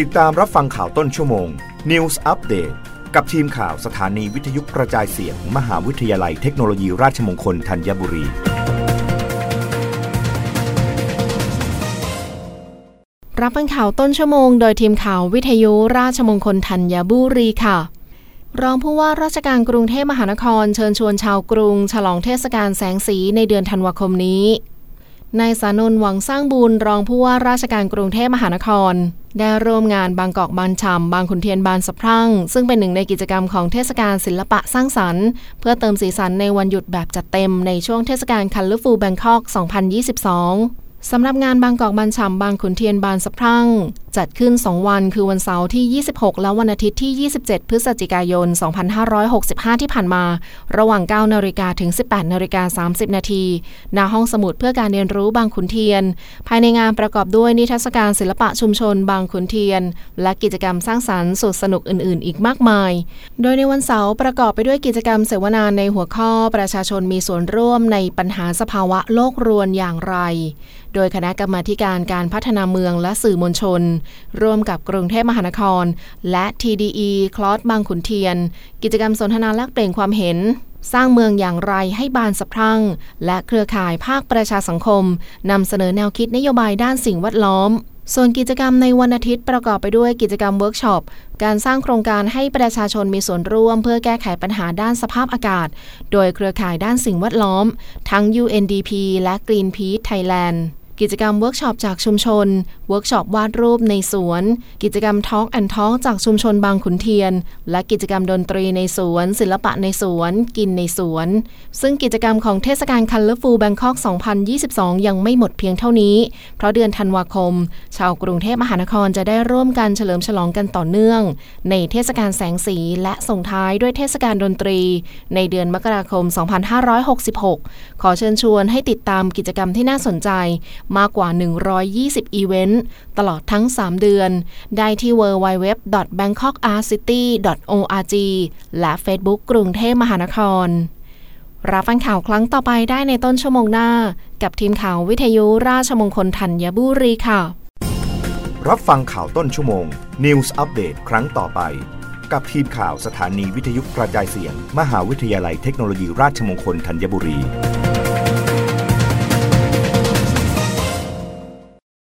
ติดตามรับฟังข่าวต้นชั่วโมง News Update กับทีมข่าวสถานีวิทยุกระจายเสียงมมหาวิทยาลัยเทคโนโลยีราชมงคลธัญบุรี รับฟังข่าวต้นชั่วโมง โดยทีมข่าววิทยุราชมงคลธัญบุรีค่ะ รองผู้ว่าราชการกรุงเทพมหานครเชิญชวนชาวกรุง ฉลองเทศกาลแสงสีในเดือนธันวาคมนี้ นายสานนท์หวังสร้างบุญรองผู้ว่าราชการกรุงเทพมหานคร ได้ร่วมงานบางกอกบานชำบางขุนเทียนบานสะพรั่ง ซึ่งเป็นหนึ่งในกิจกรรมของเทศกาลศิลปะสร้างสรรค์ เพื่อเติมสีสันในวันหยุดแบบจัดเต็มในช่วงเทศกาลคันลูฟูแบงคอก 2022สำหรับงานบางกอกบานฉ่ำบางขุนเทียนบานสะพรั่ง จัดขึ้น 2 วันคือวันเสาร์ที่ 26 และวันอาทิตย์ที่ 27 พฤศจิกายน 2565 ที่ผ่านมา ระหว่าง 9 นาฬิกาถึง 18 นาฬิกา 30 นาทีณห้องสมุดเพื่อการเรียนรู้บางขุนเทียน ภายในงานประกอบด้วยนิทรรศการศิลปะชุมชนบางขุนเทียน และกิจกรรมสร้างสรรค์สุดสนุกอื่น ๆ อีกมากมาย โดยในวันเสาร์ประกอบไปด้วยกิจกรรมเสวนาในหัวข้อประชาชนมีส่วนร่วมในปัญหาสภาวะโลกรวนอย่างไร โดยคณะกรรมาการการพัฒนาเมืองและสื่อมวลชนร่วมกับกรุงเทพมหานคร และ TDE คลอสบางขุนเทียน กิจกรรมสนทนาแลกเปลี่ยนความเห็น สร้างเมืองอย่างไรให้บานสะพรั่ง และเครือข่ายภาคประชาสังคมนำเสนอแนวคิดนโยบายด้านสิ่งแวดล้อมส่วนกิจกรรมในวันอาทิตย์ประกอบไปด้วยกิจกรรมเวิร์กช็อป การสร้างโครงการให้ประชาชนมีส่วนร่วม เพื่อแก้ไขปัญหาด้านสภาพอากาศ โดยเครือข่ายด้านสิ่งแวดล้อม ทั้ง UNDP และ Greenpeace Thailand กิจกรรมเวิร์กช็อปจากชุมชน เวิร์กช็อปวาดรูปในสวน กิจกรรม talk and talk จากชุมชนบางขุนเทียน และกิจกรรมดนตรีในสวน ศิลปะในสวน กินในสวน ซึ่งกิจกรรมของเทศกาล Colorful Bangkok 2022 ยังไม่หมดเพียงเท่านี้ เพราะเดือนธันวาคม ชาวกรุงเทพมหานครจะได้ร่วมกันเฉลิมฉลองกันต่อเนื่อง ในเทศกาลแสงสีและส่งท้ายด้วยเทศกาลดนตรี ในเดือนมกราคม 2566 ขอเชิญชวนให้ติดตามกิจกรรมที่น่าสนใจมากกว่า 120 อีเวนต์ ตลอดทั้ง 3 เดือน ได้ที่ www.bangkokartcity.org และ Facebook กรุงเทพมหานคร รับฟังข่าวครั้งต่อไปได้ในต้นชั่วโมงหน้า กับทีมข่าววิทยุราชมงคลธัญบุรีค่ะ รับฟังข่าวต้นชั่วโมง News อัปเดตครั้งต่อไป กับทีมข่าวสถานีวิทยุกระจายเสียง มหาวิทยาลัยเทคโนโลยีราชมงคลธัญบุรี